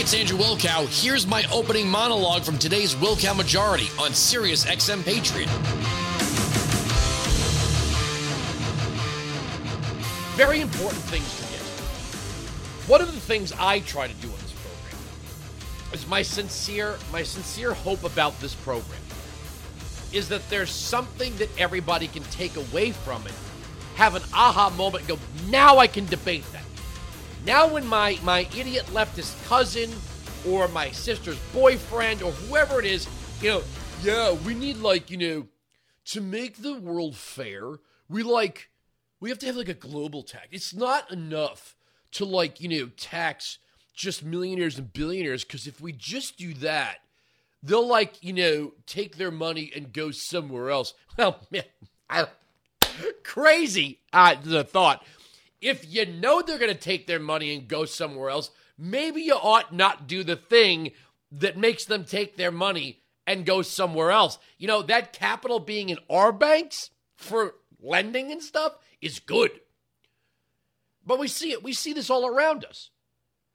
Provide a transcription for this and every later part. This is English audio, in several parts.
it's Andrew Wilkow. Here's my opening monologue from today's Wilkow Majority on Sirius XM Patriot. Very important things to get. One of the things I try to do in this program is my sincere, my sincere hope about this program is that there's something that everybody can take away from it, have an aha moment, go, now I can debate that. Now, when my, my idiot leftist cousin or my sister's boyfriend or whoever it is, you know, yeah, we need like, you know, to make the world fair, we like, we have to have like a global tax. It's not enough to like, you know, tax just millionaires and billionaires because if we just do that, they'll like, you know, take their money and go somewhere else. Well, man, I, crazy uh, the thought if you know they're going to take their money and go somewhere else, maybe you ought not do the thing that makes them take their money and go somewhere else. You know, that capital being in our banks for lending and stuff is good. But we see it. We see this all around us.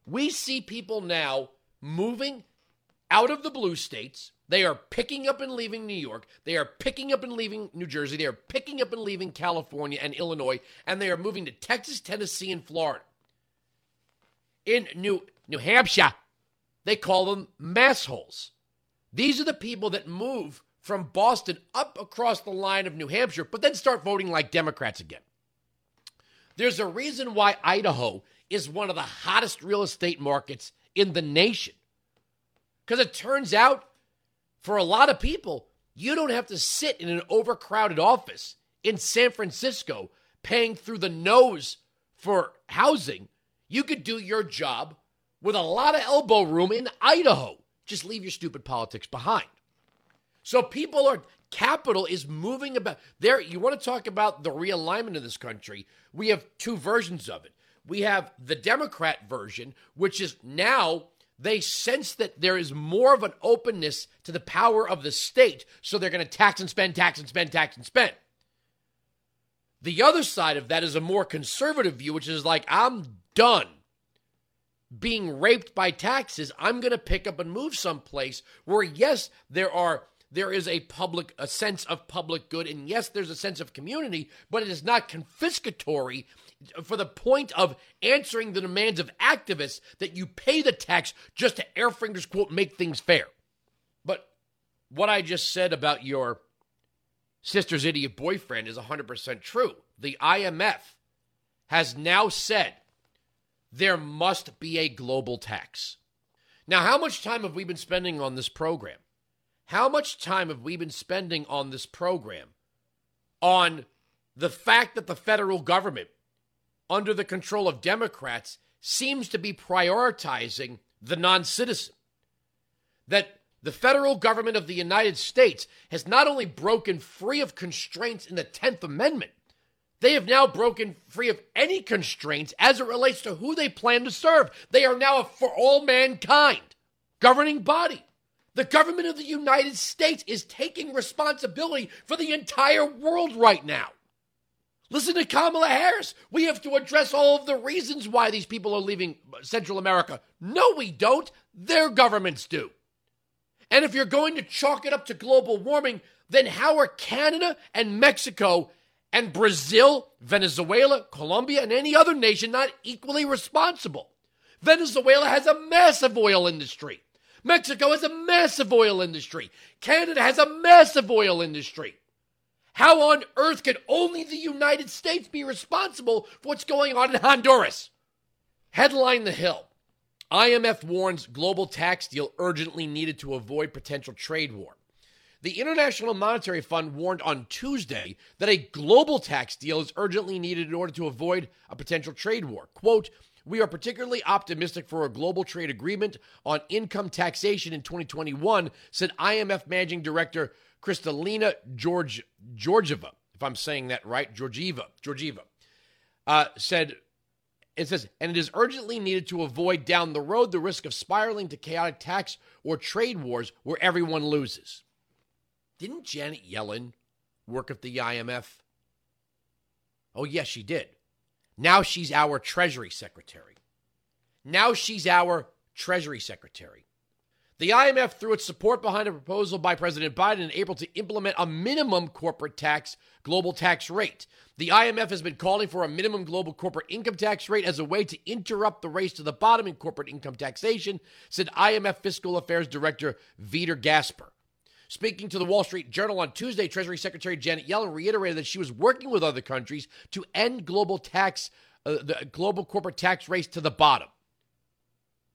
We see people now moving out of the blue states they are picking up and leaving New York. They are picking up and leaving New Jersey. They are picking up and leaving California and Illinois. And they are moving to Texas, Tennessee, and Florida. In New, New Hampshire, they call them massholes. These are the people that move from Boston up across the line of New Hampshire, but then start voting like Democrats again. There's a reason why Idaho is one of the hottest real estate markets in the nation. Because it turns out for a lot of people, you don't have to sit in an overcrowded office in San Francisco paying through the nose for housing. You could do your job with a lot of elbow room in Idaho. Just leave your stupid politics behind. So people are capital is moving about there you want to talk about the realignment of this country. We have two versions of it. We have the Democrat version which is now they sense that there is more of an openness to the power of the state, so they're going to tax and spend, tax and spend, tax and spend. The other side of that is a more conservative view, which is like, I'm done being raped by taxes. I'm going to pick up and move someplace where, yes, there are there is a public a sense of public good and yes there's a sense of community but it is not confiscatory for the point of answering the demands of activists that you pay the tax just to air fingers quote make things fair. But what I just said about your sister's idiot boyfriend is 100% true. The IMF has now said there must be a global tax. Now, how much time have we been spending on this program? How much time have we been spending on this program on the fact that the federal government under the control of Democrats seems to be prioritizing the non citizen. That the federal government of the United States has not only broken free of constraints in the 10th Amendment, they have now broken free of any constraints as it relates to who they plan to serve. They are now a for all mankind governing body. The government of the United States is taking responsibility for the entire world right now. Listen to Kamala Harris. We have to address all of the reasons why these people are leaving Central America. No, we don't. Their governments do. And if you're going to chalk it up to global warming, then how are Canada and Mexico and Brazil, Venezuela, Colombia, and any other nation not equally responsible? Venezuela has a massive oil industry. Mexico has a massive oil industry. Canada has a massive oil industry. How on earth can only the United States be responsible for what's going on in Honduras? Headline The Hill IMF warns global tax deal urgently needed to avoid potential trade war. The International Monetary Fund warned on Tuesday that a global tax deal is urgently needed in order to avoid a potential trade war. Quote, we are particularly optimistic for a global trade agreement on income taxation in 2021, said IMF Managing Director Kristalina George, Georgieva, if I'm saying that right, Georgieva, Georgieva, uh, said, it says, and it is urgently needed to avoid down the road the risk of spiraling to chaotic tax or trade wars where everyone loses. Didn't Janet Yellen work at the IMF? Oh, yes, she did. Now she's our Treasury Secretary. Now she's our Treasury Secretary. The IMF threw its support behind a proposal by President Biden in April to implement a minimum corporate tax global tax rate. The IMF has been calling for a minimum global corporate income tax rate as a way to interrupt the race to the bottom in corporate income taxation, said IMF Fiscal Affairs Director Vitor Gaspar. Speaking to the Wall Street Journal on Tuesday, Treasury Secretary Janet Yellen reiterated that she was working with other countries to end global tax, uh, the global corporate tax race to the bottom.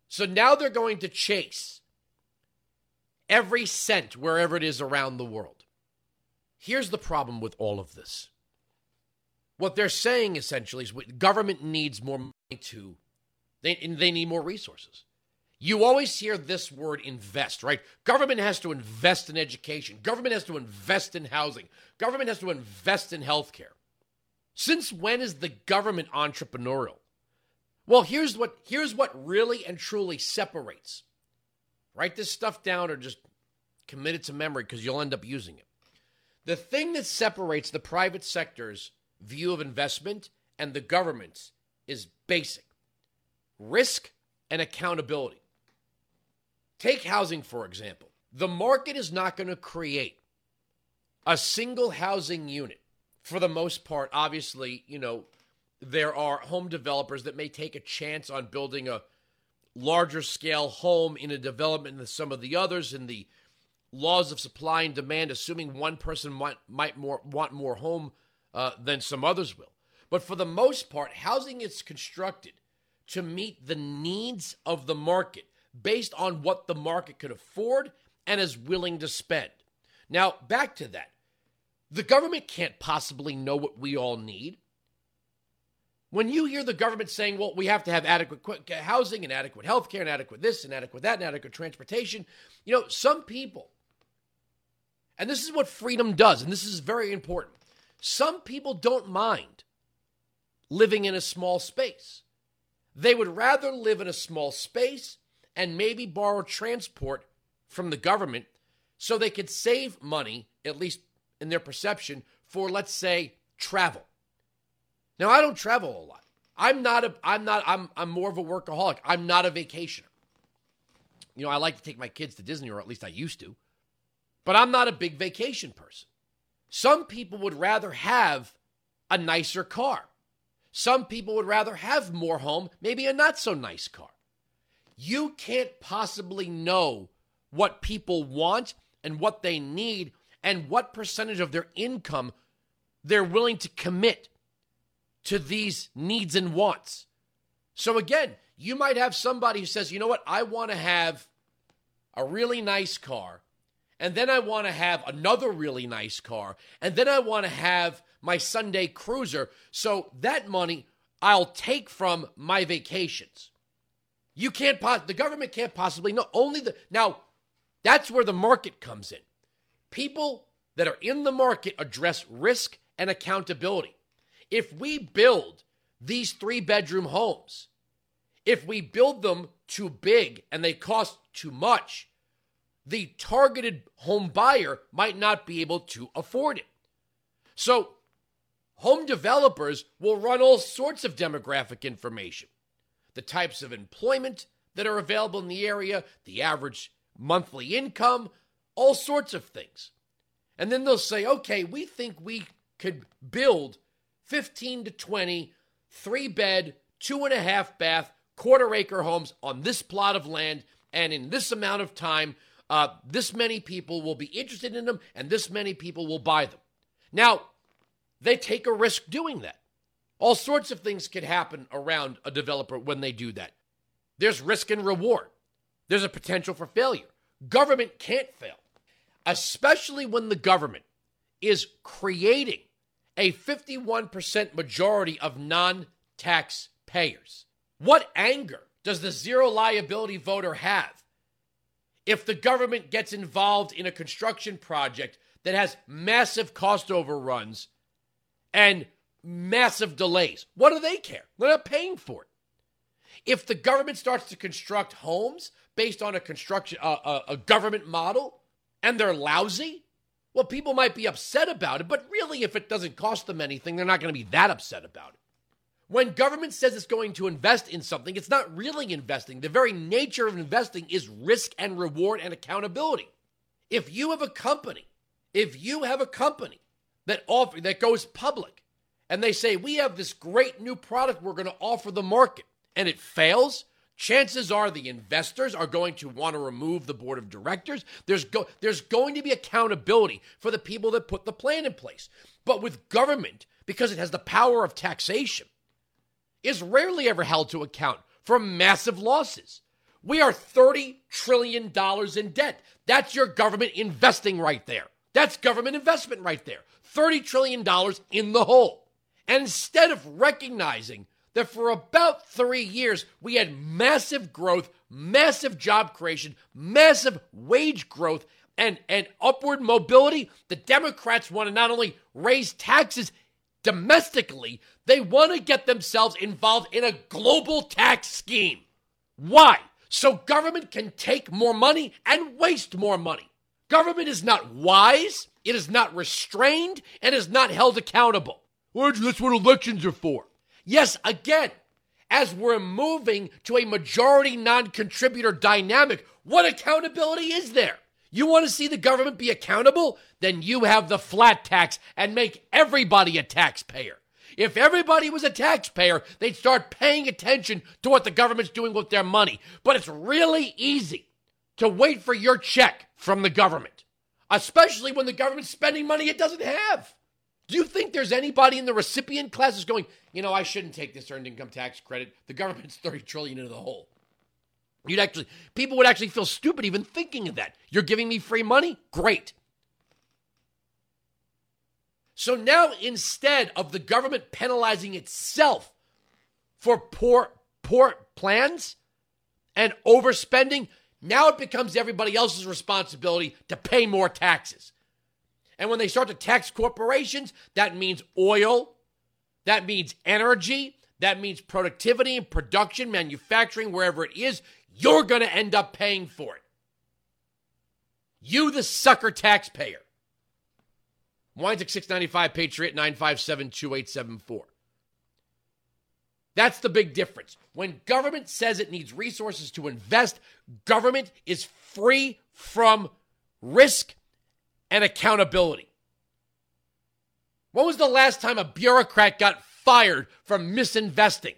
So now they're going to chase every cent wherever it is around the world. Here's the problem with all of this. What they're saying essentially is government needs more money to, they, they need more resources. You always hear this word invest, right? Government has to invest in education. Government has to invest in housing. Government has to invest in healthcare. Since when is the government entrepreneurial? Well, here's what here's what really and truly separates Write this stuff down or just commit it to memory because you'll end up using it. The thing that separates the private sector's view of investment and the government's is basic risk and accountability. Take housing, for example. The market is not going to create a single housing unit for the most part. Obviously, you know, there are home developers that may take a chance on building a larger scale home in a development than some of the others and the laws of supply and demand, assuming one person might, might more, want more home uh, than some others will. But for the most part, housing is constructed to meet the needs of the market based on what the market could afford and is willing to spend. Now, back to that. The government can't possibly know what we all need. When you hear the government saying, well, we have to have adequate uh, housing and adequate health care and adequate this and adequate that and adequate transportation, you know, some people, and this is what freedom does, and this is very important, some people don't mind living in a small space. They would rather live in a small space and maybe borrow transport from the government so they could save money, at least in their perception, for, let's say, travel. Now I don't travel a lot. I'm not a I'm not I'm I'm more of a workaholic. I'm not a vacationer. You know, I like to take my kids to Disney or at least I used to. But I'm not a big vacation person. Some people would rather have a nicer car. Some people would rather have more home, maybe a not so nice car. You can't possibly know what people want and what they need and what percentage of their income they're willing to commit to these needs and wants. So again, you might have somebody who says, you know what, I want to have a really nice car, and then I want to have another really nice car, and then I want to have my Sunday cruiser. So that money I'll take from my vacations. You can't, the government can't possibly know. Only the, now, that's where the market comes in. People that are in the market address risk and accountability. If we build these three bedroom homes, if we build them too big and they cost too much, the targeted home buyer might not be able to afford it. So, home developers will run all sorts of demographic information the types of employment that are available in the area, the average monthly income, all sorts of things. And then they'll say, okay, we think we could build 15 to 20 three bed, two and a half bath, quarter acre homes on this plot of land. And in this amount of time, uh, this many people will be interested in them and this many people will buy them. Now, they take a risk doing that. All sorts of things could happen around a developer when they do that. There's risk and reward, there's a potential for failure. Government can't fail, especially when the government is creating a 51% majority of non tax payers. What anger does the zero liability voter have if the government gets involved in a construction project that has massive cost overruns and massive delays? What do they care? They're not paying for it. If the government starts to construct homes based on a construction uh, a, a government model and they're lousy, well, people might be upset about it, but really, if it doesn't cost them anything, they're not going to be that upset about it. When government says it's going to invest in something, it's not really investing. The very nature of investing is risk and reward and accountability. If you have a company, if you have a company that offer that goes public and they say we have this great new product we're going to offer the market and it fails, chances are the investors are going to want to remove the board of directors. There's go, there's going to be accountability for the people that put the plan in place. But with government, because it has the power of taxation, is rarely ever held to account for massive losses. We are $30 trillion in debt. That's your government investing right there. That's government investment right there. $30 trillion in the hole. And instead of recognizing that for about three years we had massive growth, massive job creation, massive wage growth, and, and upward mobility, the Democrats want to not only raise taxes domestically, they want to get themselves involved in a global tax scheme. Why? So government can take more money and waste more money. Government is not wise, it is not restrained, and is not held accountable. That's what elections are for. Yes, again, as we're moving to a majority non contributor dynamic, what accountability is there? You want to see the government be accountable? Then you have the flat tax and make everybody a taxpayer. If everybody was a taxpayer, they'd start paying attention to what the government's doing with their money. But it's really easy to wait for your check from the government, especially when the government's spending money it doesn't have. Do you think there's anybody in the recipient class who's going, you know, I shouldn't take this earned income tax credit. The government's 30 trillion into the hole. You'd actually people would actually feel stupid even thinking of that. You're giving me free money? Great. So now instead of the government penalizing itself for poor poor plans and overspending, now it becomes everybody else's responsibility to pay more taxes. And when they start to tax corporations, that means oil, that means energy, that means productivity and production, manufacturing, wherever it is, you're going to end up paying for it. You, the sucker taxpayer. Wines at 695 Patriot 957 2874. That's the big difference. When government says it needs resources to invest, government is free from risk and accountability. When was the last time a bureaucrat got fired from misinvesting?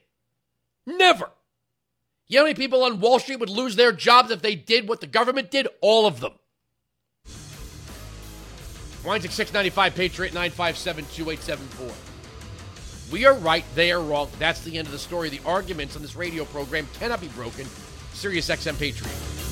Never. You know how many people on Wall Street would lose their jobs if they did what the government did? All of them. Wines at 695 Patriot 957 2874. We are right, they are wrong. That's the end of the story. The arguments on this radio program cannot be broken. Sirius XM Patriot.